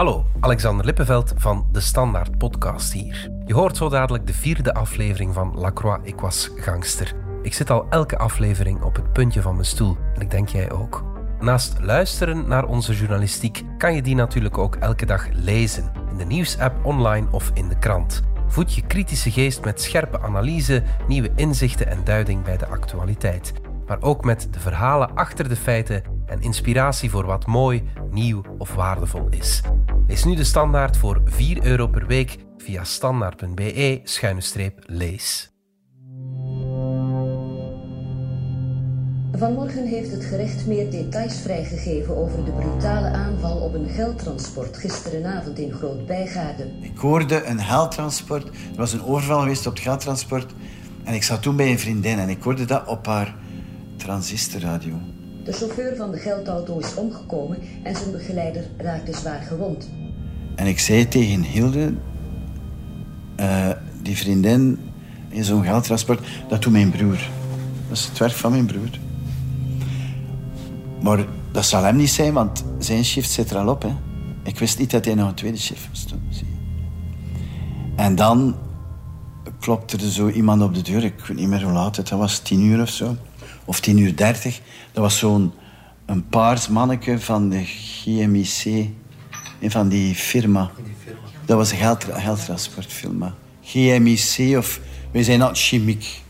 Hallo, Alexander Lippenveld van de Standaard Podcast hier. Je hoort zo dadelijk de vierde aflevering van Lacroix Ik Was Gangster. Ik zit al elke aflevering op het puntje van mijn stoel en ik denk jij ook. Naast luisteren naar onze journalistiek kan je die natuurlijk ook elke dag lezen. In de nieuwsapp, online of in de krant. Voed je kritische geest met scherpe analyse, nieuwe inzichten en duiding bij de actualiteit. Maar ook met de verhalen achter de feiten en inspiratie voor wat mooi, nieuw of waardevol is. Lees nu de standaard voor 4 euro per week via standaard.be-lees. Vanmorgen heeft het gerecht meer details vrijgegeven over de brutale aanval op een geldtransport gisterenavond in Groot-Bijgaarden. Ik hoorde een geldtransport. Er was een overval geweest op het geldtransport. En ik zat toen bij een vriendin en ik hoorde dat op haar transistorradio. De chauffeur van de geldauto is omgekomen en zijn begeleider raakte zwaar gewond. En ik zei tegen Hilde, eh, die vriendin in zo'n geldtransport, dat doet mijn broer. Dat is het werk van mijn broer. Maar dat zal hem niet zijn, want zijn shift zit er al op. Hè. Ik wist niet dat hij nog een tweede shift moest doen. Zie. En dan klopte er zo iemand op de deur. Ik weet niet meer hoe laat het dat was, tien uur of zo. Of tien uur dertig. Dat was zo'n een paars manneke van de GMIC. Van die firma. Dat was een geld, geldtransportfirma. GMIC of... Wij zijn altijd chemiek.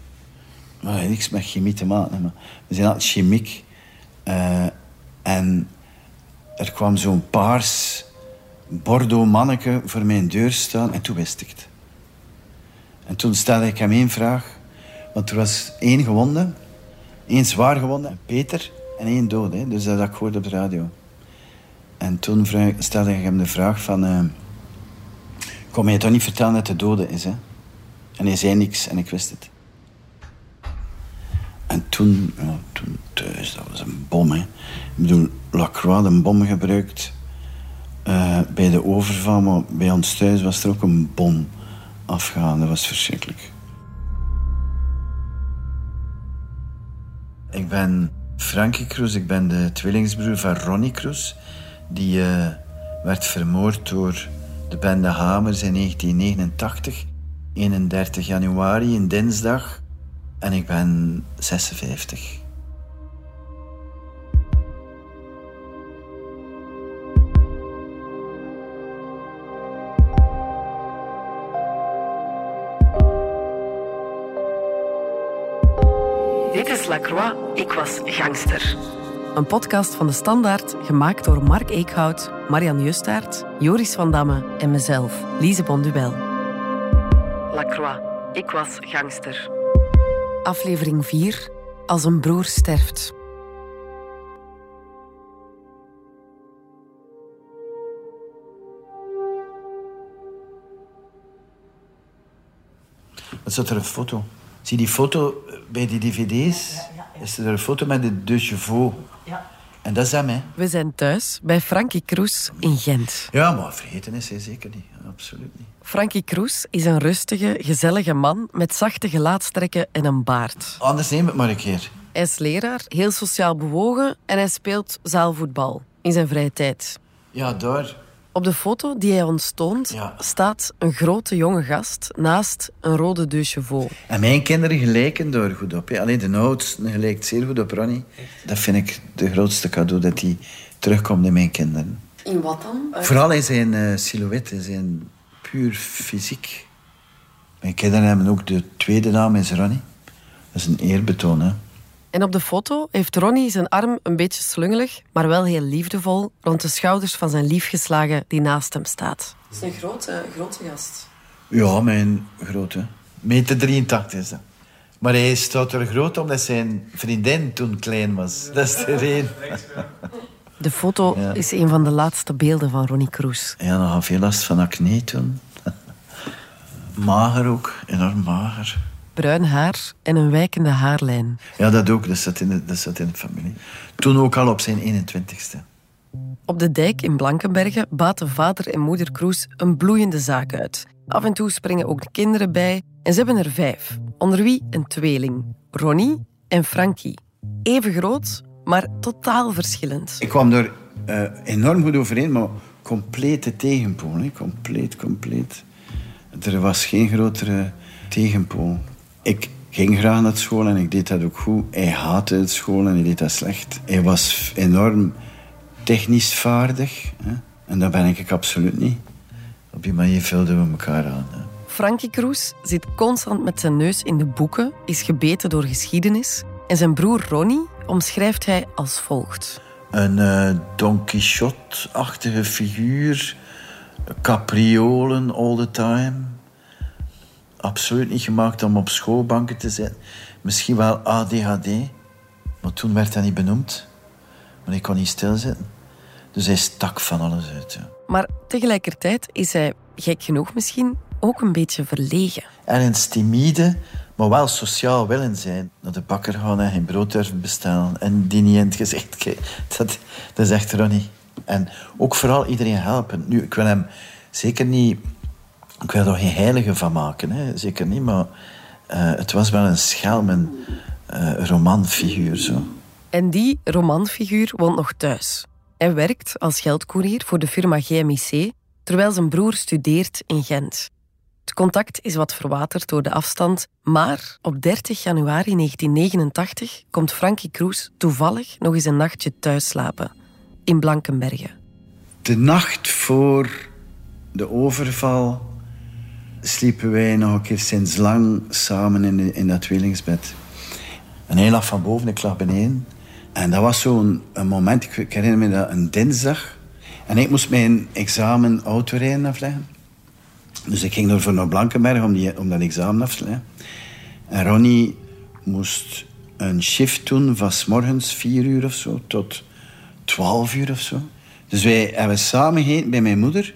Maar niks met chemie te maken. Maar we zijn altijd chemiek. Uh, en er kwam zo'n paars Bordeaux manneke voor mijn deur staan en toen wist ik het. En toen stelde ik hem één vraag. Want er was één gewonde, één zwaar gewonde, Peter, en één dood. Hè. Dus dat had ik gehoord op de radio. En toen stelde ik hem de vraag van... Uh, kom je toch niet vertellen dat de dode is, hè? En hij zei niks en ik wist het. En toen, ja, toen thuis, dat was een bom. Hè. Ik bedoel, Lacroix een bom gebruikt uh, bij de overval, maar bij ons thuis was er ook een bom afgegaan. Dat was verschrikkelijk. Ik ben Frankie Kroes, ik ben de tweelingsbroer van Ronnie Kroes. Die uh, werd vermoord door de bende Hamers in 1989. 31 januari, een dinsdag. En ik ben 56. Lacroix, ik was gangster. Een podcast van de Standaard, gemaakt door Mark Eekhout, Marian Justaert, Joris van Damme en mezelf, Lise Bondubel. Lacroix, ik was gangster. Aflevering 4. Als een broer sterft. Wat zat er een foto? Zie die foto bij die dvd's? Is er een foto met de deux chevaux? Ja. En dat is hem, hè? We zijn thuis bij Frankie Kroes in Gent. Ja, maar vergeten is hij zeker niet. Absoluut niet. Frankie Kroes is een rustige, gezellige man met zachte gelaatstrekken en een baard. Anders neem het maar een keer. Hij is leraar, heel sociaal bewogen en hij speelt zaalvoetbal in zijn vrije tijd. Ja, daar. Op de foto die hij ons toont Ja. staat een grote jonge gast naast een rode deux chevaux. En mijn kinderen gelijken daar goed op. Alleen de oudste gelijkt zeer goed op Ronnie. Dat vind ik de grootste cadeau, dat hij terugkomt in mijn kinderen. In wat dan? Vooral in zijn eh, silhouet, in zijn puur fysiek. Mijn kinderen hebben ook de tweede naam, is Ronnie. Dat is een eerbetoon, hè. En op de foto heeft Ronnie zijn arm een beetje slungelig, maar wel heel liefdevol rond de schouders van zijn liefgeslagen die naast hem staat. Het is een grote, grote gast. Ja, mijn grote. Meter 83 is dat. Maar hij staat er groot omdat zijn vriendin toen klein was. Dat is de reden. De foto Ja. is een van de laatste beelden van Ronnie Kroes. Ja, nog had veel last van acne toen. Mager ook, enorm mager. Bruin haar en een wijkende haarlijn. Ja, dat ook. Dat zat in de, dat zat in de familie. Toen ook al op zijn 21ste. Op de dijk in Blankenberge baten vader en moeder Kroes een bloeiende zaak uit. Af en toe springen ook de kinderen bij en ze hebben er vijf. Onder wie een tweeling, Ronnie en Frankie. Even groot, maar totaal verschillend. Ik kwam er eh, enorm goed overeen, maar complete tegenpool. Hè. Compleet, compleet. Er was geen grotere tegenpool. Ik ging graag naar school en ik deed dat ook goed. Hij haatte het school en hij deed dat slecht. Hij was enorm technisch vaardig. Hè. En dat ben ik absoluut niet. Op die manier vulden we elkaar aan. Hè. Frankie Kroes zit constant met zijn neus in de boeken, is gebeten door geschiedenis. En zijn broer Ronnie omschrijft hij als volgt. Een uh, Don Quixote-achtige figuur. Capriolen all the time. Absoluut niet gemaakt om op schoolbanken te zitten. Misschien wel ADHD. Maar toen werd dat niet benoemd. Maar ik kon niet stilzitten. Dus hij stak van alles uit. Ja. Maar tegelijkertijd is hij, gek genoeg misschien, ook een beetje verlegen. Ergens timide, maar wel sociaal willen zijn. Naar de bakker gaan en geen brood durven bestellen. En die niet in het gezicht kijken. Dat, dat is echt Ronnie. En ook vooral iedereen helpen. Nu, ik wil hem zeker niet... Ik wil er geen heilige van maken, hè. zeker niet. Maar uh, het was wel een schelm, een uh, romanfiguur. Zo. En die romanfiguur woont nog thuis. Hij werkt als geldcourier voor de firma GMIC, terwijl zijn broer studeert in Gent. Het contact is wat verwaterd door de afstand, maar op 30 januari 1989 komt Frankie Kroes toevallig nog eens een nachtje thuis slapen in Blankenbergen. De nacht voor de overval sliepen wij nog een keer sinds lang samen in, in dat tweelingsbed. En hij lag van boven, ik lag beneden. En dat was zo'n moment, ik herinner me dat, een dinsdag. En ik moest mijn examen autorijden afleggen. Dus ik ging voor naar Blankenberg om, die, om dat examen af te leggen. En Ronnie moest een shift doen van s morgens vier uur of zo tot twaalf uur of zo. Dus wij hebben samen gegeten bij mijn moeder.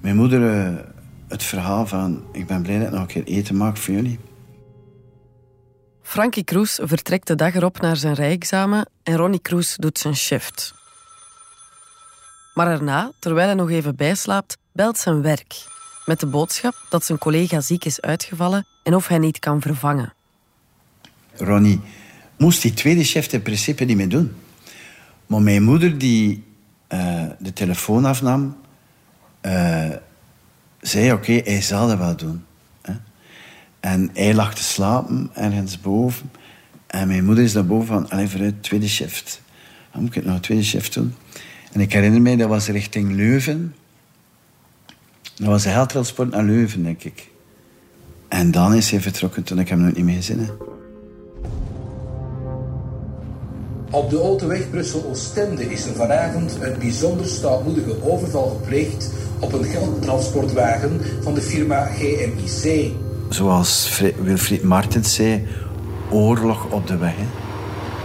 Mijn moeder uh, het verhaal van... Ik ben blij dat ik nog een keer eten maak voor jullie. Frankie Kroes vertrekt de dag erop naar zijn rijexamen en Ronnie Kroes doet zijn shift. Maar daarna, terwijl hij nog even bijslaapt, belt zijn werk. Met de boodschap dat zijn collega ziek is uitgevallen en of hij niet kan vervangen. Ronnie moest die tweede shift in principe niet meer doen. Maar mijn moeder, die uh, de telefoon afnam, uh, zei: Oké, hij zal dat wel doen. En hij lag te slapen ergens boven. En mijn moeder is daar boven van, alleen vooruit, tweede shift. Dan moet ik het nog tweede shift doen. En ik herinner me, dat was richting Leuven. Dat was een heldtransport naar Leuven, denk ik. En dan is hij vertrokken toen ik hem nog niet meer heb. Op de Autoweg Brussel-Oostende is er vanavond een bijzonder stoutmoedige overval gepleegd op een geldtransportwagen van de firma GMIC zoals Wilfried Martens zei, oorlog op de weg. Hè.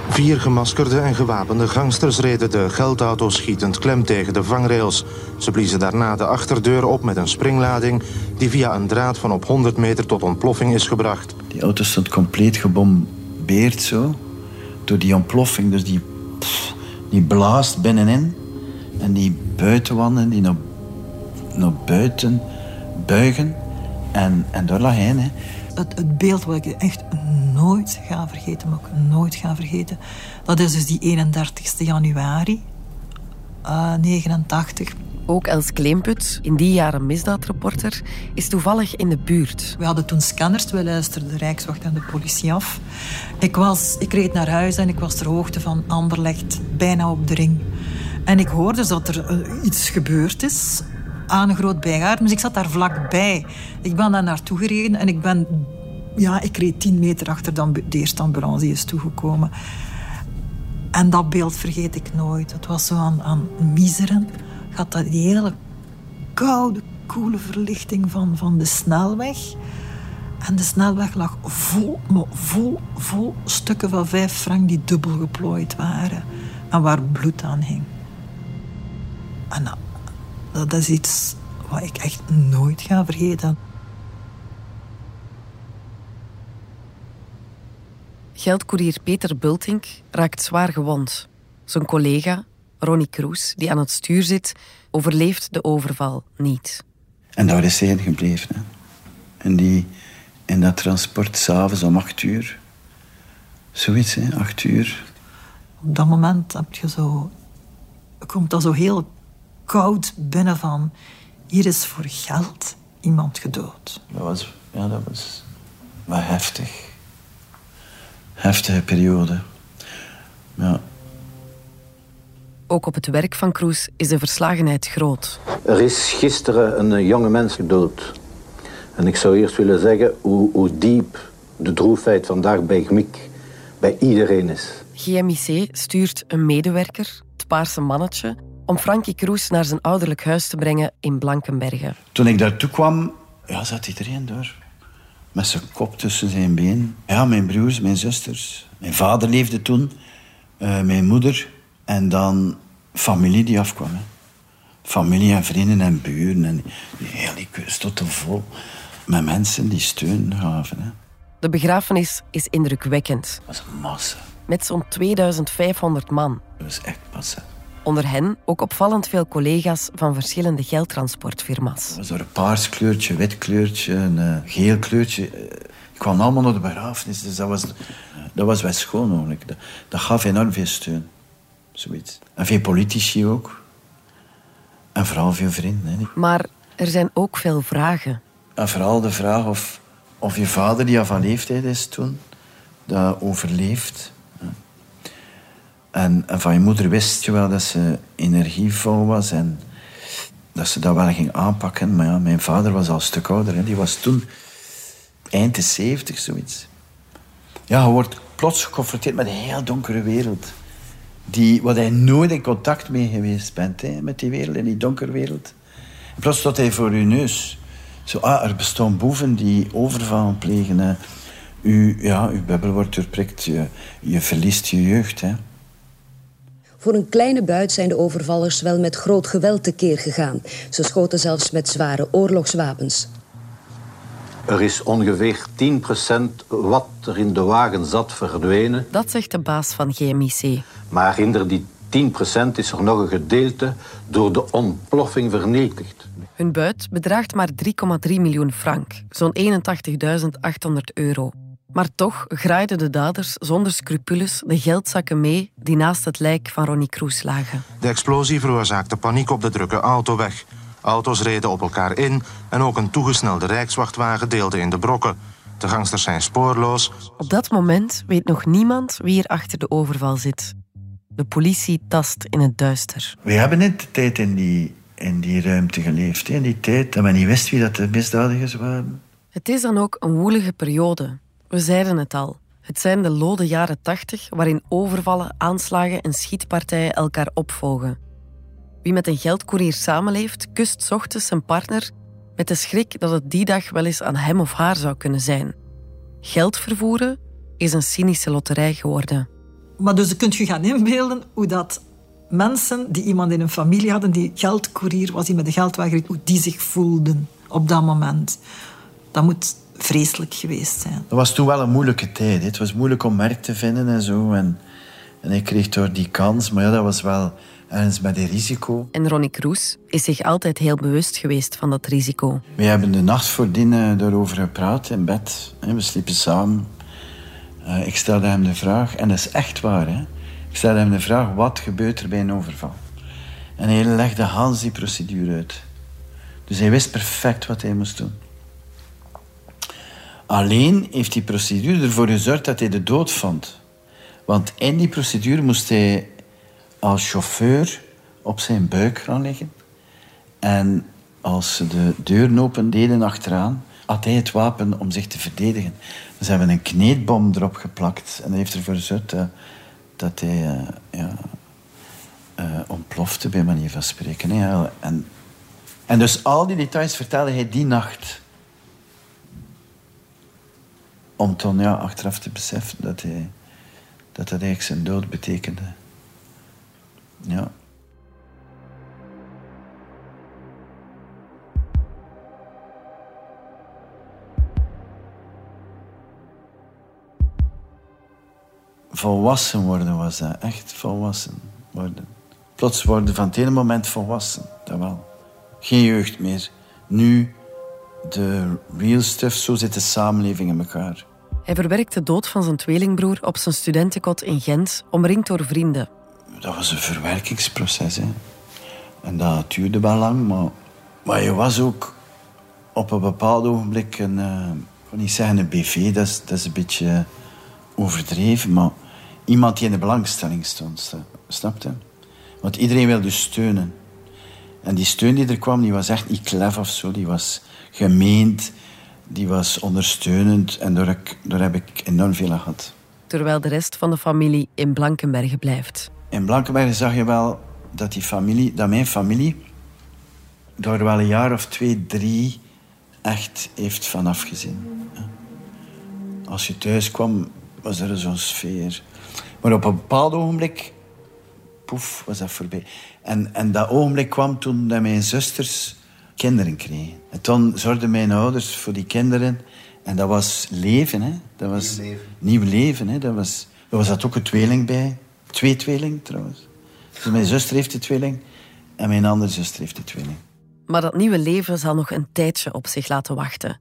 Vier gemaskerde en gewapende gangsters reden de geldauto schietend klem tegen de vangrails. Ze bliezen daarna de achterdeur op met een springlading... die via een draad van op 100 meter tot ontploffing is gebracht. Die auto stond compleet gebombeerd zo. Door die ontploffing, dus die, die blaast binnenin. En die buitenwanden die naar, naar buiten buigen. En, en daar lag hij. Hè. Het, het, beeld wat ik echt nooit ga vergeten, maar ook nooit ga vergeten, dat is dus die 31 januari uh, eh, 89. Ook Els Kleemput, in die jaren misdaadreporter, is toevallig in de buurt. We hadden toen scanners, we luisterden de Rijkswacht en de politie af. Ik, was, ik reed naar huis en ik was ter hoogte van Anderlecht, bijna op de ring. En ik hoorde dus dat er uh, iets gebeurd is aan groot bijgaard. Dus ik zat daar vlakbij. Ik ben daar naartoe gereden en ik ben... Ja, ik reed tien meter achter de eerste ambulance die is toegekomen. En dat beeld vergeet ik nooit. Het was zo aan, aan miseren. Gaat dat die hele koude, koele verlichting van, van de snelweg. En de snelweg lag vol, vol, vol stukken van vijf frank die dubbel geplooid waren. En waar bloed aan hing. En dat is iets wat ik echt nooit ga vergeten. Geldkoerier Peter Bultink raakt zwaar gewond. Zijn collega, Ronnie Kroes, die aan het stuur zit, overleeft de overval niet. En daar is hij in gebleven. Hè. En die, in dat transport s'avonds om acht uur. Zoiets, hè, acht uur. Op dat moment heb je zo, komt dat zo heel koud binnen van... Hier is voor geld iemand gedood. Dat was, ja, dat was wel heftig. Heftige periode. Ja. Ook op het werk van Kroes is de verslagenheid groot. Er is gisteren een jonge mens gedood. En ik zou eerst willen zeggen hoe, hoe diep de droefheid vandaag bij GMIC, bij iedereen is. GMIC stuurt een medewerker, het paarse mannetje, om Frankie Kroes naar zijn ouderlijk huis te brengen in Blankenbergen. Toen ik daartoe kwam, ja, zat iedereen door. Met zijn kop tussen zijn benen. Ja, mijn broers, mijn zusters. Mijn vader leefde toen. eh, mijn moeder. En dan familie die afkwam. Hè. Familie en vrienden en buren. En die hele kust tot te vol. Met mensen die steun gaven. Hè. De begrafenis is indrukwekkend, Dat was een massa. met zo'n 2500 man. Dat was echt massa. Onder hen ook opvallend veel collega's van verschillende geldtransportfirma's. Een paars kleurtje, wit kleurtje, een eh, geel kleurtje. Eh, Ik kwam allemaal naar de begrafenis, dus dat was, dat was best schoon eigenlijk. Dat, dat gaf enorm veel steun. Zoiets. En veel politici ook. En vooral veel vrienden. Hè. Maar er zijn ook veel vragen. En vooral de vraag of, of je vader, die al van leeftijd is toen, dat overleeft. En, van je moeder wist je wel dat ze energievol was en dat ze dat wel ging aanpakken. Maar ja, mijn vader was al een stuk ouder. Hè. Die was toen eind de zeventig, zoiets. Ja, je wordt plots geconfronteerd met een heel donkere wereld. Die, waar hij nooit in contact mee geweest bent, hè, met die wereld, in die donkere wereld. En plots stond hij voor uw neus. Zo, ah, er bestaan boeven die overvallen plegen. Hè. U, ja, uw bubbel wordt doorprikt. Je, je verliest je jeugd. Hè. Voor een kleine buit zijn de overvallers wel met groot geweld tekeer gegaan. Ze schoten zelfs met zware oorlogswapens. Er is ongeveer 10% wat er in de wagen zat verdwenen. Dat zegt de baas van GMIC. Maar hinder die 10% is er nog een gedeelte door de ontploffing vernietigd. Hun buit bedraagt maar 3,3 miljoen frank, zo'n 81.800 euro. Maar toch graaiden de daders zonder scrupules de geldzakken mee die naast het lijk van Ronnie Kroes lagen. De explosie veroorzaakte paniek op de drukke autoweg. Auto's reden op elkaar in en ook een toegesnelde rijkswachtwagen deelde in de brokken. De gangsters zijn spoorloos. Op dat moment weet nog niemand wie er achter de overval zit. De politie tast in het duister. We hebben in de tijd in die, in die ruimte geleefd. In die tijd dat men niet wist wie dat de misdadigers waren. Het is dan ook een woelige periode. We zeiden het al. Het zijn de lode jaren tachtig waarin overvallen, aanslagen en schietpartijen elkaar opvolgen. Wie met een geldcourier samenleeft, kust ochtends zijn partner met de schrik dat het die dag wel eens aan hem of haar zou kunnen zijn. Geld vervoeren is een cynische loterij geworden. Maar dus kunt je gaan inbeelden hoe dat mensen die iemand in hun familie hadden, die geldcourier was, die met de geldwagen hoe die zich voelden op dat moment. Dat moet vreselijk geweest zijn. Dat was toen wel een moeilijke tijd. hè. Het was moeilijk om werk te vinden en zo. En, en ik kreeg door die kans. Maar ja, dat was wel ergens met een risico. En Ronnie Kroes is zich altijd heel bewust geweest van dat risico. We hebben de nacht voordien eh, daarover gepraat in bed. hè. We sliepen samen. Eh, ik stelde hem de vraag, en dat is echt waar. Hè? Ik stelde hem de vraag, wat gebeurt er bij een overval? En hij legde Hans die procedure uit. Dus hij wist perfect wat hij moest doen. Alleen heeft die procedure ervoor gezorgd dat hij de dood vond. Want in die procedure moest hij als chauffeur op zijn buik gaan liggen. En als ze de deuren open deden achteraan, had hij het wapen om zich te verdedigen. Dus ze hebben een kneedbom erop geplakt. En dat heeft ervoor gezorgd dat, hij eh, ja, eh, ontplofte, bij manier van spreken. En, en dus al die details vertelde hij die nacht. Om toen ja, achteraf te beseffen dat, hij, dat dat eigenlijk zijn dood betekende. Ja. volwassen worden was dat. Echt volwassen worden. Plots worden van het ene moment volwassen. Dat wel. Geen jeugd meer. Nu de real stuff. Zo zit de samenleving in elkaar. Hij verwerkt de dood van zijn tweelingbroer op zijn studentenkot in Gent, omringd door vrienden. Dat was een verwerkingsproces. Hè. En dat duurde wel lang, maar, maar je was ook op een bepaald ogenblik een, uh, ik niet zeggen een BV, dat is, dat is een beetje overdreven, maar iemand die in de belangstelling stond, snapte? Want iedereen wilde steunen. En die steun die er kwam, die was echt niet klef of zo, die was gemeend, die was ondersteunend en daar, daar heb ik enorm veel aan gehad. Terwijl de rest van de familie in Blankenbergen blijft. In Blankenbergen zag je wel dat, die familie, dat mijn familie daar wel een jaar of twee, drie echt heeft vanaf gezien. Als je thuis kwam, was er zo'n sfeer. Maar op een bepaald ogenblik, poef, was dat voorbij. En, en dat ogenblik kwam toen mijn zusters kinderen kregen. En toen zorgden mijn ouders voor die kinderen. En dat was leven, hè. Dat was nieuw leven. Nieuw leven, hè. Dat was, er was dat ook een tweeling bij. Twee tweeling, trouwens. Dus mijn zuster heeft de tweeling en mijn andere zuster heeft de tweeling. Maar dat nieuwe leven zal nog een tijdje op zich laten wachten.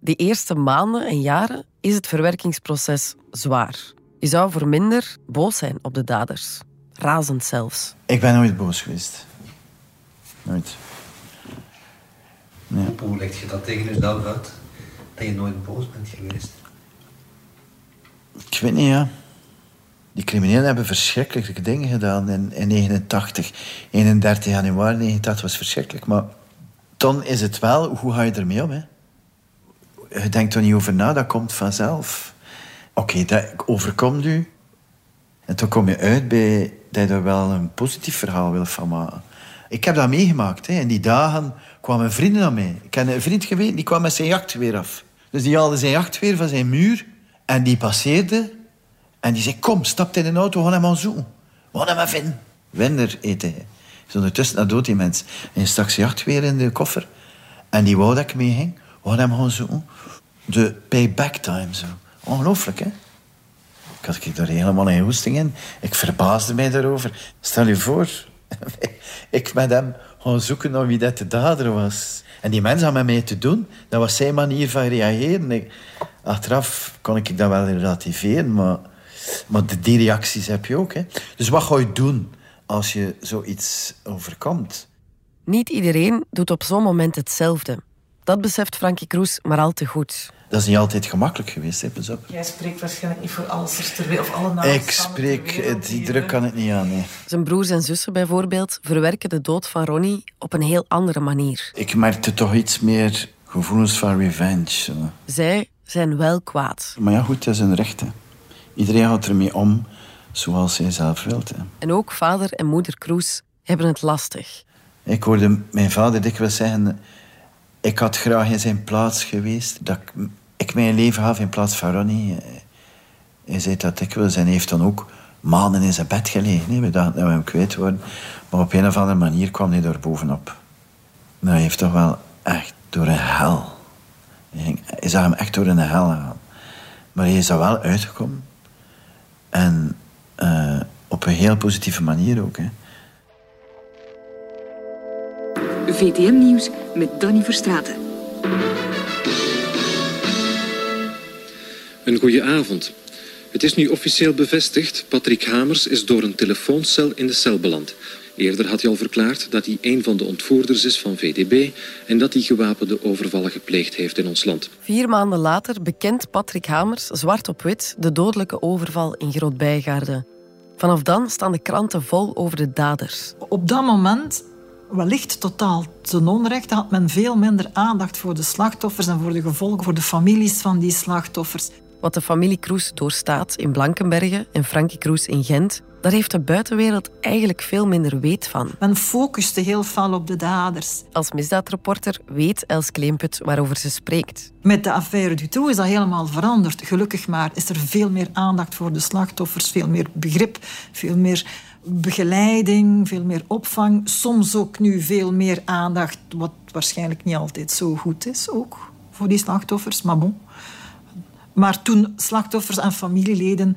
Die eerste maanden en jaren is het verwerkingsproces zwaar. Je zou voor minder boos zijn op de daders. Razend zelfs. Ik ben nooit boos geweest. Nooit. Nee. Hoe leg je dat tegen jezelf uit? Dat je nooit boos bent geweest? Ik weet niet, ja. Die criminelen hebben verschrikkelijke dingen gedaan in, in 89. 31 januari 89 was verschrikkelijk. Maar dan is het wel, hoe ga je ermee om? Hè? Je denkt er niet over na, dat komt vanzelf. Oké, dat overkomt u. En toen kom je uit bij dat je er wel een positief verhaal wil van maken. Ik heb dat meegemaakt. Hè. In die dagen kwamen vrienden aan mij. Ik heb een vriend geweten, die kwam met zijn jachtgeweer af. Dus die haalde zijn jachtgeweer van zijn muur. En die passeerde. En die zei, kom, stap in de auto, we gaan hem aan zoeken. We hem vinden. Winder eten hij. Ondertussen dood die mens. En je stak zijn jachtgeweer in de koffer. En die wou dat ik mee ging. We gaan hem gaan zoeken. De payback time, zo. Ongelooflijk, hè? Ik had ik daar helemaal een hoesting in. Ik verbaasde mij daarover. Stel je voor, ik met hem gaan zoeken naar wie dat de dader was. En die mensen had met mij te doen. Dat was zijn manier van reageren. achteraf kon ik dat wel relativeren, maar, maar die reacties heb je ook. Hè. Dus wat ga je doen als je zoiets overkomt? Niet iedereen doet op zo'n moment hetzelfde. Dat beseft Frankie Kroes maar al te goed. Dat is niet altijd gemakkelijk geweest, hè, op. Jij spreekt waarschijnlijk niet voor alles ter wereld, of alle namen. Ik spreek, die druk kan ik niet aan, nee. Zijn broers en zussen bijvoorbeeld verwerken de dood van Ronnie op een heel andere manier. Ik merkte toch iets meer gevoelens van revenge. Zij zijn wel kwaad. Maar ja, goed, dat is een recht. Hè. Iedereen gaat ermee om zoals hij zelf wilt. Hè. En ook vader en moeder Kroes hebben het lastig. Ik hoorde mijn vader dikwijls zeggen... Ik had graag in zijn plaats geweest. Dat ik mijn leven gaf in plaats van Ronnie. Hij zei dat ik wil en heeft dan ook maanden in zijn bed gelegen. We dachten dat we hem kwijt worden. Maar op een of andere manier kwam hij er bovenop. Nou, hij heeft toch wel echt door een hel. Hij zag hem echt door een hel gaan. Maar hij is er wel uitgekomen. En uh, op een heel positieve manier ook. Hè. VTM Nieuws met Danny Verstraeten. Een goede avond. Het is nu officieel bevestigd. Patrick Hamers is door een telefooncel in de cel beland. Eerder had hij al verklaard dat hij een van de ontvoerders is van VDB en dat hij gewapende overvallen gepleegd heeft in ons land. Vier maanden later bekent Patrick Hamers zwart op wit de dodelijke overval in Groot-Bijgaarden. Vanaf dan staan de kranten vol over de daders. Op dat moment wellicht totaal ten onrechte had men veel minder aandacht voor de slachtoffers en voor de gevolgen voor de families van die slachtoffers. Wat de familie Kroes doorstaat in Blankenbergen en Frankie Kroes in Gent, daar heeft de buitenwereld eigenlijk veel minder weet van. Men focuste heel veel op de daders. Als misdaadreporter weet Els Kleemput waarover ze spreekt. Met de affaire Dutroux is dat helemaal veranderd. Gelukkig maar is er veel meer aandacht voor de slachtoffers, veel meer begrip, veel meer begeleiding, veel meer opvang. Soms ook nu veel meer aandacht, wat waarschijnlijk niet altijd zo goed is ook voor die slachtoffers. Maar bon. Maar toen slachtoffers en familieleden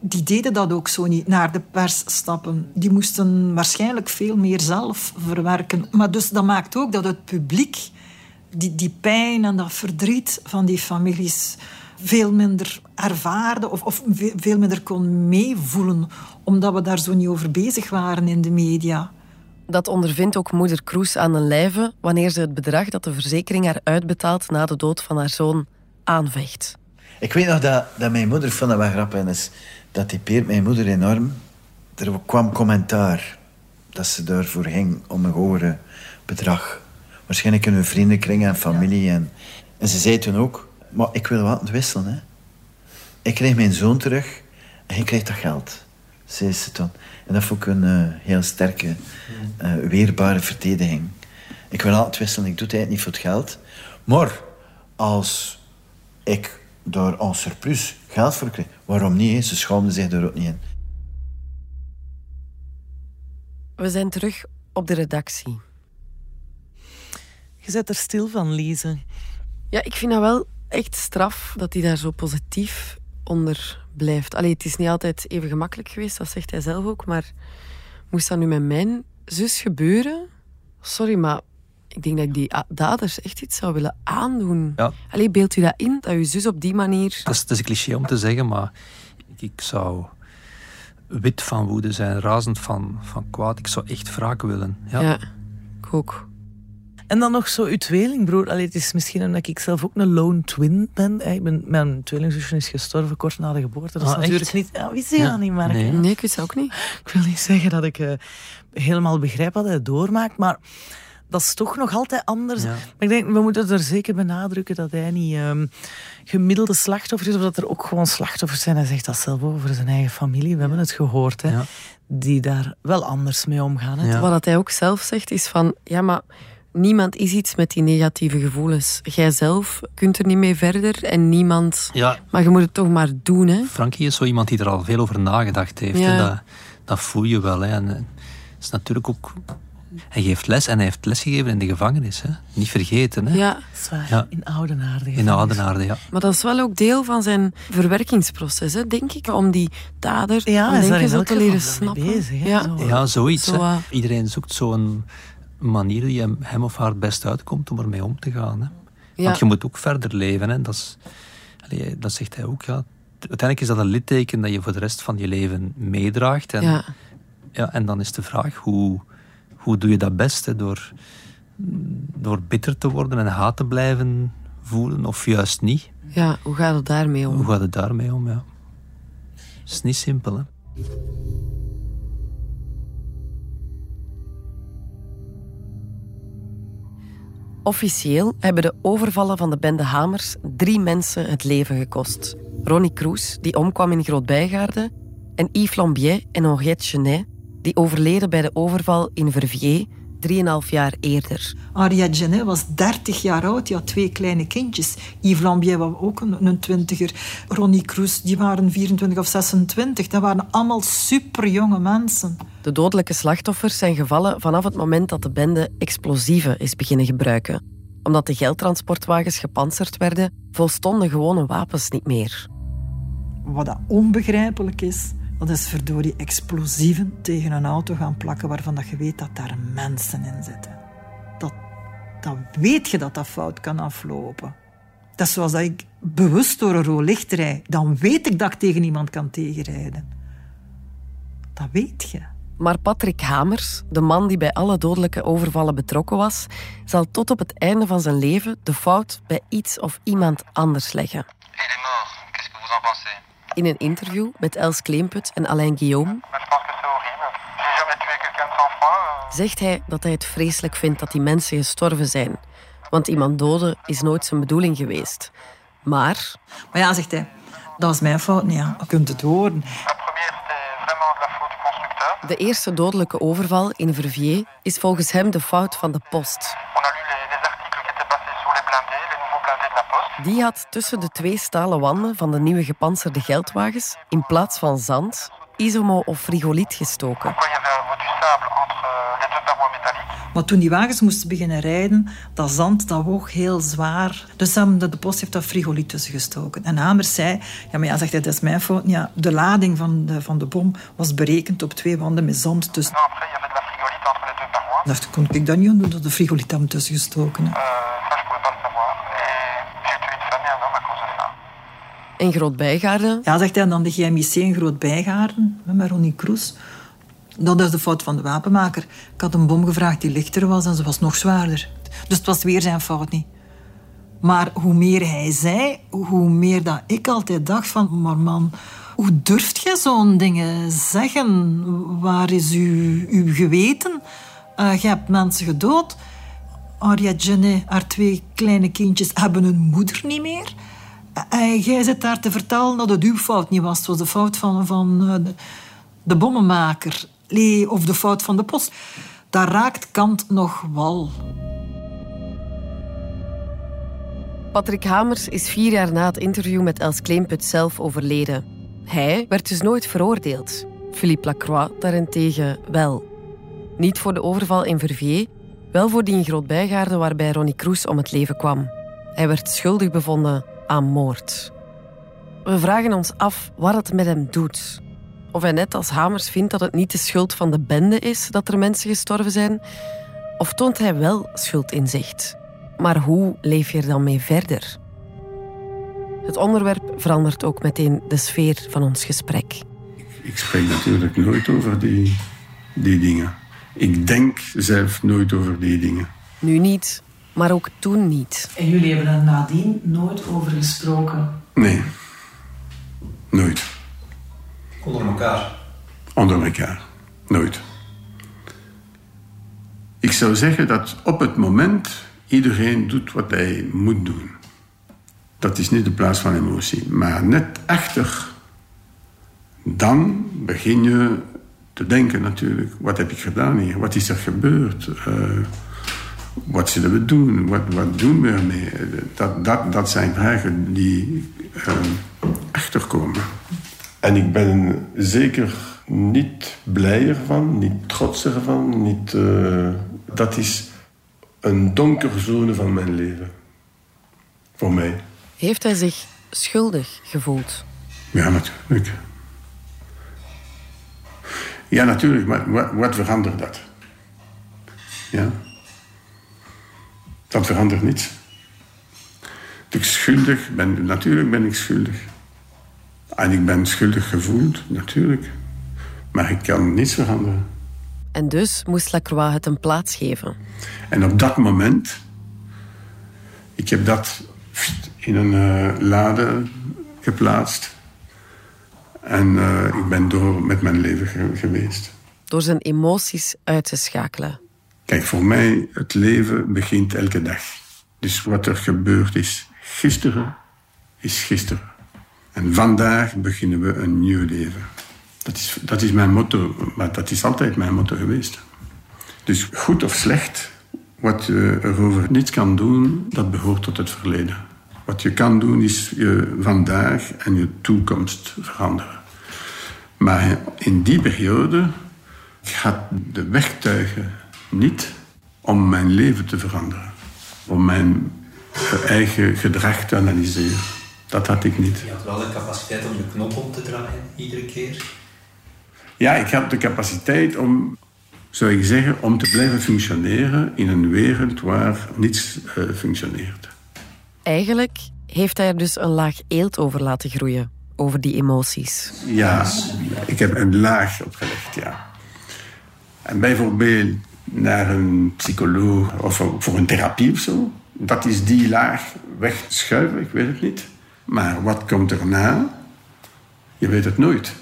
die deden dat ook zo niet, naar de pers stappen. Die moesten waarschijnlijk veel meer zelf verwerken. Maar dus dat maakt ook dat het publiek die, die pijn en dat verdriet van die families veel minder ervaarde of, of veel minder kon meevoelen, omdat we daar zo niet over bezig waren in de media. Dat ondervindt ook moeder Kroes aan den lijve wanneer ze het bedrag dat de verzekering haar uitbetaalt na de dood van haar zoon aanvecht. Ik weet nog dat, dat mijn moeder, ik vond dat wel grappig, is, dat typeert mijn moeder enorm. Er kwam commentaar dat ze daarvoor ging om een hoger bedrag. Waarschijnlijk in hun vriendenkring en familie. En, en ze zei toen ook, maar ik wil wat wisselen. Hè. Ik kreeg mijn zoon terug en je krijgt dat geld, zei ze toen. En dat vond ik een eh, heel sterke, uh, weerbare verdediging. Ik wil altijd wisselen, ik doe het eigenlijk niet voor het geld. Maar als ik daar een surplus geld voor krijg, waarom niet? Ze schaamden zich er ook niet in. We zijn terug op de redactie. Je zet er stil van, lezen. Ja, ik vind dat wel echt straf dat hij daar zo positief onder blijft. Allee, het is niet altijd even gemakkelijk geweest, dat zegt hij zelf ook. Maar moest dat nu met mijn zus gebeuren? Sorry, maar ik denk dat ik die daders echt iets zou willen aandoen. Ja. Allee, beeld u dat in, dat je zus op die manier... Dat is, dat is een cliché om te zeggen, maar ik zou wit van woede zijn, razend van, van kwaad. Ik zou echt wraak willen. Ja, ja ik ook. En dan nog zo uw tweelingbroer. Allee, het is misschien omdat ik zelf ook een lone twin ben. Ik ben mijn tweelingzusje is gestorven kort na de geboorte. Dat is Ah, natuurlijk echt? niet... Ja, wist je dat niet, Mark? Nee. Nee, ik wist dat ook niet. Ik wil niet zeggen dat ik eh, helemaal begrijp wat hij doormaakt, maar dat is toch nog altijd anders. Ja. Maar ik denk, we moeten er zeker benadrukken dat hij niet ehm, gemiddelde slachtoffer is, of dat er ook gewoon slachtoffers zijn. Hij zegt dat zelf over zijn eigen familie. We hebben het gehoord, hè, Ja. die daar wel anders mee omgaan. Hè. Ja. Wat dat hij ook zelf zegt is van... Ja, maar niemand is iets met die negatieve gevoelens. Jij zelf kunt er niet mee verder en niemand... Ja, Maar je moet het toch maar doen, hè. Frankie is zo iemand die er al veel over nagedacht heeft. Ja. Dat, dat voel je wel. Hè. En eh, het is natuurlijk ook... Hij geeft les en hij heeft lesgegeven in de gevangenis. Hè. Niet vergeten. Hè. Ja, Zwaar, Ja. in Oudenaarde. In Oudenaarde, ja. maar dat is wel ook deel van zijn verwerkingsproces, hè, denk ik. Om die dader Ja, denken zo te leren snappen. bezig, ja. zo. Ja, zoiets. Zo, hè. Iedereen zoekt zo'n manier die hem, hem of haar het best uitkomt om ermee om te gaan. Hè. Ja. Want je moet ook verder leven. Hè. Dat, is, allee, dat zegt hij ook. Ja. Uiteindelijk is dat een litteken dat je voor de rest van je leven meedraagt. En, Ja. ja, en dan is de vraag, hoe, hoe doe je dat best? Hè? Door, door bitter te worden en haat te blijven voelen of juist niet? ja, hoe gaat het daarmee om? Hoe gaat het daarmee om? Ja. Het is niet simpel. Hè? Officieel hebben de overvallen van de bende Hamers drie mensen het leven gekost. Ronnie Kroes, die omkwam in Groot-Bijgaarde, en Yves Lambier en Henriette Genet, die overleden bij de overval in Verviers, 3,5 jaar eerder. Ariette Genet was 30 jaar oud, die had twee kleine kindjes. Yves Lambier was ook een, een twintiger. Ronnie Kroes, die waren 24 of 26. Dat waren allemaal superjonge mensen. De dodelijke slachtoffers zijn gevallen vanaf het moment dat de bende explosieven is beginnen gebruiken. Omdat de geldtransportwagens gepantserd werden, volstonden gewone wapens niet meer. Wat dat onbegrijpelijk is, dat is verdorie explosieven tegen een auto gaan plakken waarvan dat je weet dat daar mensen in zitten. Dat, dat weet je dat dat fout kan aflopen. Dat is zoals dat ik bewust door een rood licht rijd. Dan weet ik dat ik tegen iemand kan tegenrijden. Dat weet je. Maar Patrick Hamers, de man die bij alle dodelijke overvallen betrokken was, zal tot op het einde van zijn leven de fout bij iets of iemand anders leggen. In een interview met Els Kleemput en Alain Guillaume zegt hij dat hij het vreselijk vindt dat die mensen gestorven zijn. Want iemand doden is nooit zijn bedoeling geweest. Maar Maar ja, zegt hij, dat was mijn fout. Nee, ja, je kunt het horen. de eerste dodelijke overval in Verviers is volgens hem de fout van de post. Die had tussen de twee stalen wanden van de nieuwe gepantserde geldwagens in plaats van zand isomo of frigoliet gestoken. Maar toen die wagens moesten beginnen rijden, dat zand dat woog heel zwaar. Dus de, de post heeft dat frigoliet tussen gestoken. En Hamers zei, ja, maar ja, zegt hij, dat is mijn fout. Ja, de lading van de, van de bom was berekend op twee wanden met zand tussen. Ik dacht, kon ik dat niet aan doen, dat de frigoliet hem tussen gestoken. hè. In Groot-Bijgaarden Ja, zegt hij, dan de GMIC in Groot Bijgaarden, met Ronnie Kroes. Dat is de fout van de wapenmaker. Ik had een bom gevraagd die lichter was en ze was nog zwaarder. Dus het was weer zijn fout niet. Maar hoe meer hij zei, hoe meer dat ik altijd dacht van... Maar man, hoe durft je zo'n dingen zeggen? Waar is uw, uw geweten? Uh, je hebt mensen gedood. Arya Jenny, haar twee kleine kindjes, hebben hun moeder niet meer. Uh, jij zit daar te vertellen dat het uw fout niet was. Het was de fout van, van de, de, bommenmaker. Of de fout van de post. Daar raakt Kant nog wal. Patrick Hamers is vier jaar na het interview met Els Kleemput zelf overleden. Hij werd dus nooit veroordeeld. Philippe Lacroix daarentegen wel. Niet voor de overval in Verviers, wel voor die in Groot-Bijgaarden waarbij Ronnie Kroes om het leven kwam. Hij werd schuldig bevonden aan moord. We vragen ons af wat het met hem doet. Of hij net als Hamers vindt dat het niet de schuld van de bende is dat er mensen gestorven zijn, of toont hij wel schuldinzicht. Maar hoe leef je er dan mee verder? Het onderwerp verandert ook meteen de sfeer van ons gesprek. Ik spreek natuurlijk nooit over die, die dingen. Ik denk zelf nooit over die dingen. Nu niet, maar ook toen niet. En jullie hebben er nadien nooit over gesproken? Nee, nooit. Onder elkaar? Onder elkaar, nooit. Ik zou zeggen dat op het moment iedereen doet wat hij moet doen. Dat is niet de plaats van emotie. Maar net achter, dan begin je te denken natuurlijk. Wat heb ik gedaan hier? Wat is er gebeurd? Uh, wat zullen we doen? Wat, wat doen we ermee? Dat, dat, dat zijn vragen die uh, achterkomen. En ik ben zeker niet blijer van, niet trotser van. Niet, uh, dat is een donkere zone van mijn leven. Voor mij. Heeft hij zich schuldig gevoeld? Ja, natuurlijk. Ja, natuurlijk, maar wat, wat verandert dat? Ja. Dat verandert niets. Ik schuldig ben, natuurlijk ben ik schuldig. En ik ben schuldig gevoeld, natuurlijk. Maar ik kan niets veranderen. En dus moest Lacroix het een plaats geven. En op dat moment, ik heb dat in een uh, lade geplaatst. En uh, ik ben door met mijn leven ge geweest. Door zijn emoties uit te schakelen. Kijk, voor mij, het leven begint elke dag. Dus wat er gebeurd is gisteren, is gisteren. En vandaag beginnen we een nieuw leven. Dat is, dat is mijn motto, maar dat is altijd mijn motto geweest. Dus goed of slecht, wat je erover niets kan doen, dat behoort tot het verleden. Wat je kan doen, is je vandaag en je toekomst veranderen. Maar in die periode gaat de wegtuigen niet om mijn leven te veranderen. Om mijn eigen gedrag te analyseren. Dat had ik niet. Je had wel de capaciteit om de knop om te draaien, iedere keer? Ja, ik had de capaciteit om, zou ik zeggen, om te blijven functioneren in een wereld waar niets uh, functioneert. Eigenlijk heeft hij er dus een laag eelt over laten groeien, over die emoties. Ja, ik heb een laag opgelegd, ja. En bijvoorbeeld naar een psycholoog of voor een therapie of zo, dat is die laag wegschuiven, ik weet het niet. Maar wat komt erna? Je weet het nooit.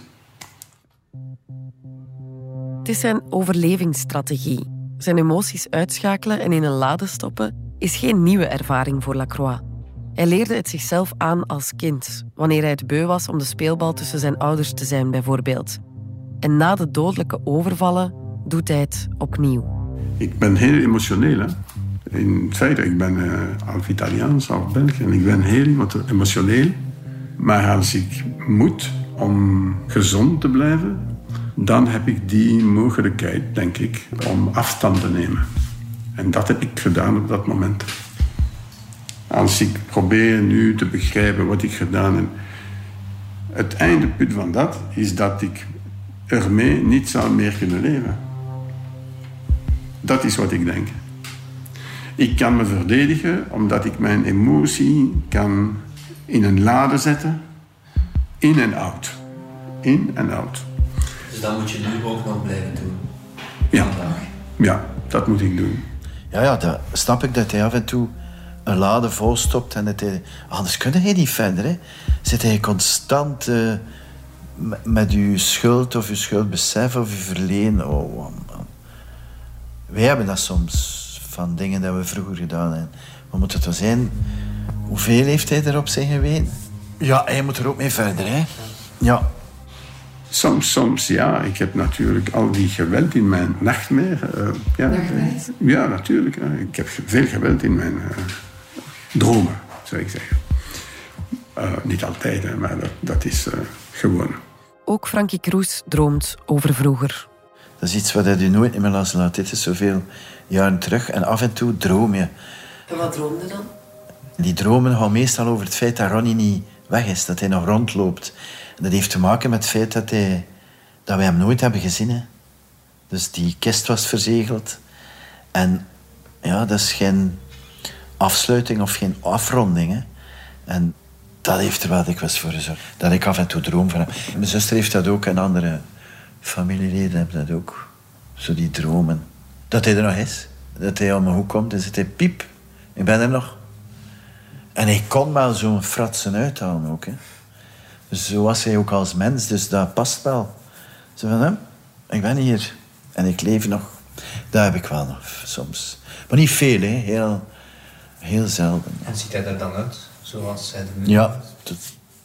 Het is zijn overlevingsstrategie. Zijn emoties uitschakelen en in een lade stoppen is geen nieuwe ervaring voor Lacroix. Hij leerde het zichzelf aan als kind, wanneer hij het beu was om de speelbal tussen zijn ouders te zijn, bijvoorbeeld. En na de dodelijke overvallen doet hij het opnieuw. Ik ben heel emotioneel. Hè? In feite, ik ben uh, half Italiaans, half Belg en ik ben heel emotioneel. Maar als ik moet om gezond te blijven, dan heb ik die mogelijkheid, denk ik, om afstand te nemen. En dat heb ik gedaan op dat moment. Als ik probeer nu te begrijpen wat ik gedaan heb, het eindepunt van dat is dat ik ermee niet zou meer kunnen leven. Dat is wat ik denk. Ik kan me verdedigen omdat ik mijn emotie kan in een lade zetten. In en out. In en out. Dus dat moet je nu ook nog blijven doen. Ja, ja dat moet ik doen. Ja, ja, dat snap ik dat hij af en toe een lade vol stopt en dat hij... Anders kun je niet verder, hè. Zit hij constant eh, met, uw schuld of uw schuldbesef of uw verleden. Oh, man. Wij hebben dat soms van dingen dat we vroeger gedaan hebben. Wat moet het wel zijn? Hoeveel heeft hij erop zijn geweten? Ja, hij moet er ook mee verder, hè. Ja. Soms, soms, ja. Ik heb natuurlijk al die geweld in mijn nachtmerrie. eh, ja, ja, natuurlijk. Ik heb veel geweld in mijn eh, dromen, zou ik zeggen. Eh, niet altijd, hè, maar dat, dat is eh, gewoon. Ook Frankie Kroes droomt over vroeger. Dat is iets wat hij u nooit meer laat laten. Dit is zoveel jaren terug. En af en toe droom je. En wat droomde dan? Die dromen gaan meestal over het feit dat Ronnie niet weg is. Dat hij nog rondloopt. En dat heeft te maken met het feit dat, hij, dat wij hem nooit hebben gezien. Hè. Dus die kist was verzegeld. En ja, dat is geen afsluiting of geen afronding. Hè. En dat heeft er wel dikwijls voor gezorgd. Dat ik af en toe droom van hem. Mijn zuster heeft dat ook en andere familieleden hebben dat ook. Zo die dromen. Dat hij er nog is. Dat hij om mijn hoek komt en zegt hij, piep, ik ben er nog. En hij kon wel zo'n fratsen uithalen ook. Hè. Dus zo was hij ook als mens, dus dat past wel. Zo van, hè, ik ben hier en ik leef nog. Dat heb ik wel nog soms. Maar niet veel, hè. Heel, heel zelden. En ziet hij er dan uit, zoals hij er nu Ja,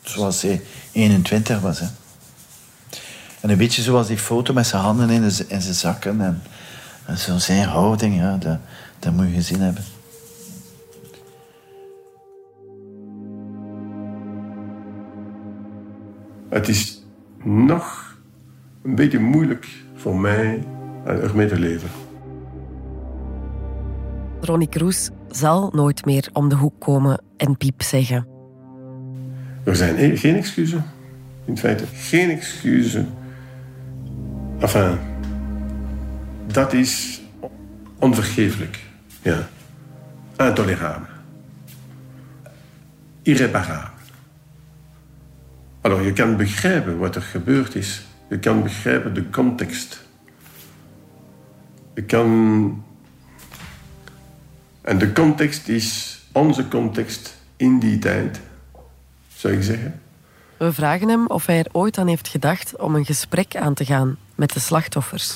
zoals hij 21 was. Hè. En een beetje zoals die foto met zijn handen in, de- in zijn zakken. En, en zo zijn houding, ja, dat, dat moet je gezien hebben. Het is nog een beetje moeilijk voor mij ermee te leven. Ronnie Kroes zal nooit meer om de hoek komen en piep zeggen. Er zijn e- geen excuses. In feite, geen excuses. Enfin, dat is onvergeeflijk. Ja. Intolerabel. Irreparabel. Alors, je kan begrijpen wat er gebeurd is. Je kan begrijpen de context. Je kan... En de context is onze context in die tijd, zou ik zeggen. We vragen hem of hij er ooit aan heeft gedacht om een gesprek aan te gaan met de slachtoffers.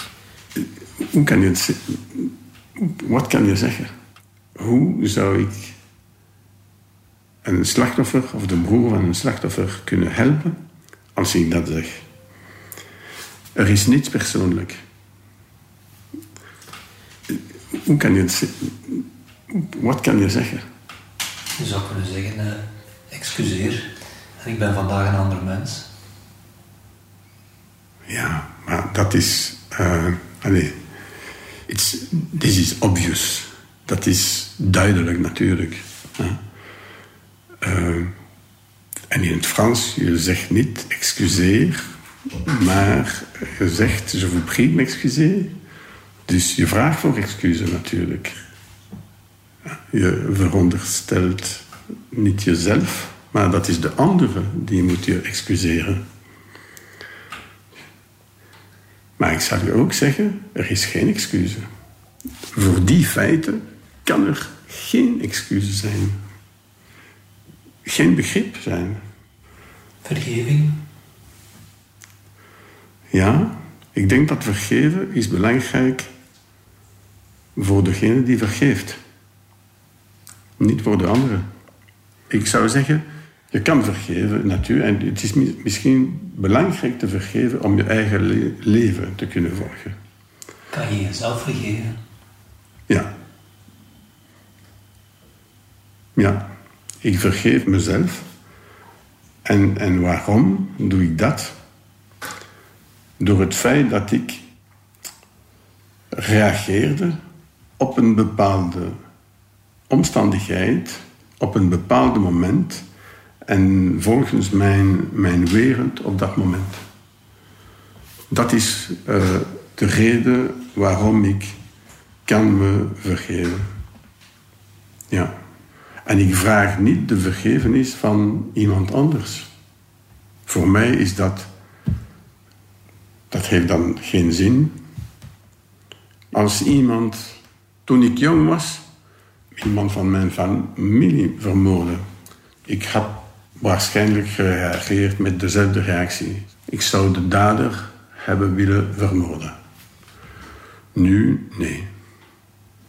Hoe kan je het Wat kan je zeggen? Hoe zou ik een slachtoffer of de broer van een slachtoffer kunnen helpen als ik dat zeg? Er is niets persoonlijk. Hoe kan je het Wat kan je zeggen? Je zou kunnen zeggen, eh, excuseer, en ik ben vandaag een ander mens. Ja, maar dat is. eh allee, it's, this is obvious. Dat is duidelijk natuurlijk. Eh, en in het Frans, je zegt niet excuseer, maar je zegt je vous prie m'excuser. Dus je vraagt voor excuses natuurlijk. Je veronderstelt niet jezelf, maar dat is de andere die moet je excuseren. Maar ik zal je ook zeggen, er is geen excuus. Voor die feiten kan er geen excuus zijn. Geen begrip zijn. Vergeving? Ja, ik denk dat vergeven is belangrijk voor degene die vergeeft. Niet voor de andere. Ik zou zeggen, je kan vergeven natuurlijk. En het is mi- misschien belangrijk te vergeven om je eigen le- leven te kunnen volgen. Kan je jezelf vergeven? Ja. Ja, ik vergeef mezelf. En, en waarom doe ik dat? Door het feit dat ik reageerde op een bepaalde omstandigheid, op een bepaald moment en volgens mijn, mijn wereld op dat moment. Dat is eh, de reden waarom ik kan me vergeven. Ja. En ik vraag niet de vergevenis van iemand anders. Voor mij is dat Dat heeft dan geen zin. Als iemand, toen ik jong was, iemand van mijn familie vermoordde. Ik had waarschijnlijk gereageerd met dezelfde reactie. Ik zou de dader hebben willen vermoorden. Nu, nee.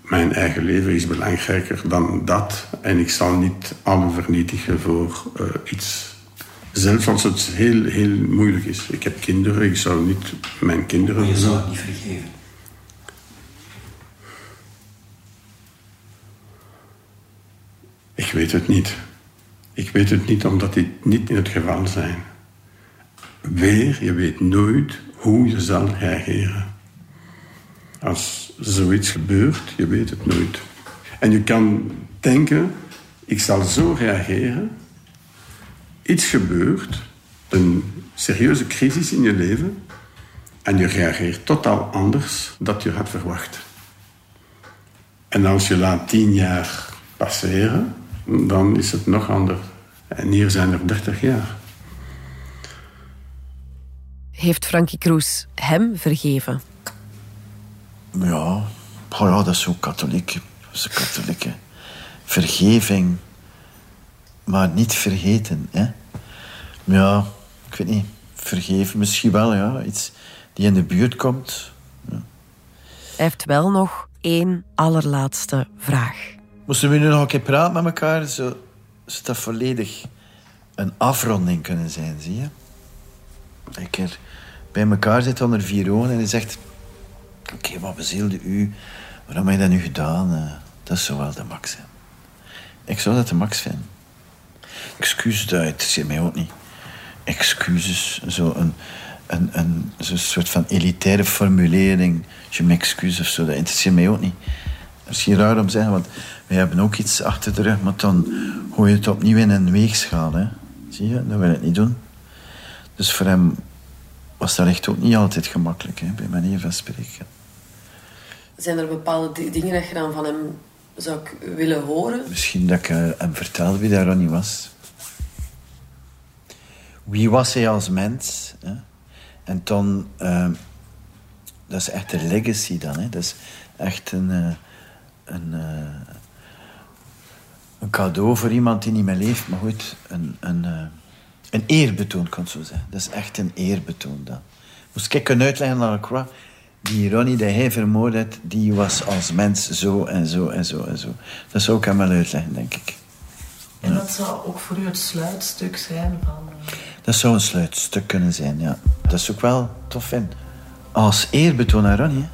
Mijn eigen leven is belangrijker dan dat. En ik zal niet alle vernietigen voor uh, iets. Zelfs als het heel, heel moeilijk is. Ik heb kinderen, ik zou niet mijn kinderen... Maar je zou het niet vergeven? Ik weet het niet. Ik weet het niet omdat dit niet in het geval zijn. Weer, je weet nooit hoe je zal reageren. Als zoiets gebeurt, je weet het nooit. En je kan denken, ik zal zo reageren. Iets gebeurt, een serieuze crisis in je leven, en je reageert totaal anders dan je had verwacht. En als je laat tien jaar passeren, dan is het nog anders. En hier zijn er dertig jaar. Heeft Frankie Kroes hem vergeven? Ja, oh ja dat is ook katholiek. Dat is katholiek, hè. Vergeving, maar niet vergeten. Hè. Ja, ik weet niet. Vergeven misschien wel, ja. Iets die in de buurt komt. Ja. Hij heeft wel nog één allerlaatste vraag. Moesten we nu nog een keer praten met elkaar, zou, dat volledig een afronding kunnen zijn, zie je? Keer bij elkaar zit onder vier ogen en hij zegt... Oké, wat bezielde u? Waarom heb je dat nu gedaan? Uh, dat zou wel de max zijn. Ik zou dat de max vinden. Excuses, dat interesseert mij ook niet. Excuses, zo een, een, een, zo een soort van elitaire formulering. Je m'excuse of zo, dat interesseert mij ook niet. Misschien raar om te zeggen, want wij hebben ook iets achter de rug, maar dan gooi je het opnieuw in een weegschaal. Hè. Zie je, dat wil ik niet doen. Dus voor hem was dat echt ook niet altijd gemakkelijk, hè, bij manier van spreken. Zijn er bepaalde dingen dat je dan van hem zou willen horen? Misschien dat ik uh, hem vertelde wie daar niet was. Wie was hij als mens? Hè? En dan, uh, dat is echt een legacy dan. Hè? Dat is echt een, uh, een, een cadeau voor iemand die niet meer leeft. Maar goed, een, een, een eerbetoon, kan ik zo zeggen. Dat is echt een eerbetoon dan. Moest ik kunnen uitleggen aan Lacroix die Ronnie die hij vermoord heeft, die was als mens zo en zo en zo en zo. Dat zou ik hem wel uitleggen, denk ik. En dat zou ook voor u het sluitstuk zijn van... Dat zou een sluitstuk kunnen zijn, ja. Dat is ook wel tof in. Als eerbetoon aan Ronnie, hè.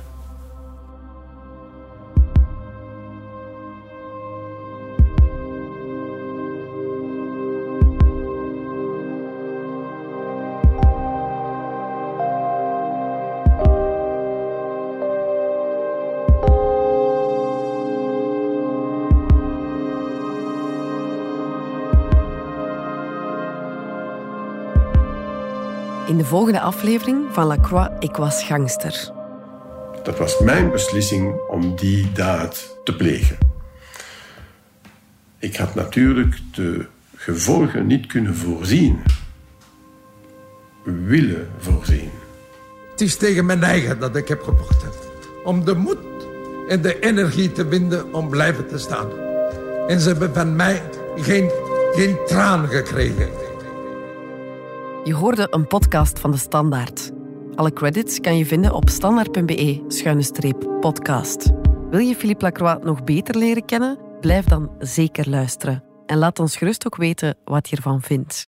Volgende aflevering van La Croix, Ik was gangster. Dat was mijn beslissing om die daad te plegen. Ik had natuurlijk de gevolgen niet kunnen voorzien. Willen voorzien. Het is tegen mijn eigen dat ik heb gevochten. Om de moed en de energie te vinden om blijven te staan. En ze hebben van mij geen, geen traan gekregen. Je hoorde een podcast van De Standaard. Alle credits kan je vinden op standaard.be-podcast. Wil je Philippe Lacroix nog beter leren kennen? Blijf dan zeker luisteren. En laat ons gerust ook weten wat je ervan vindt.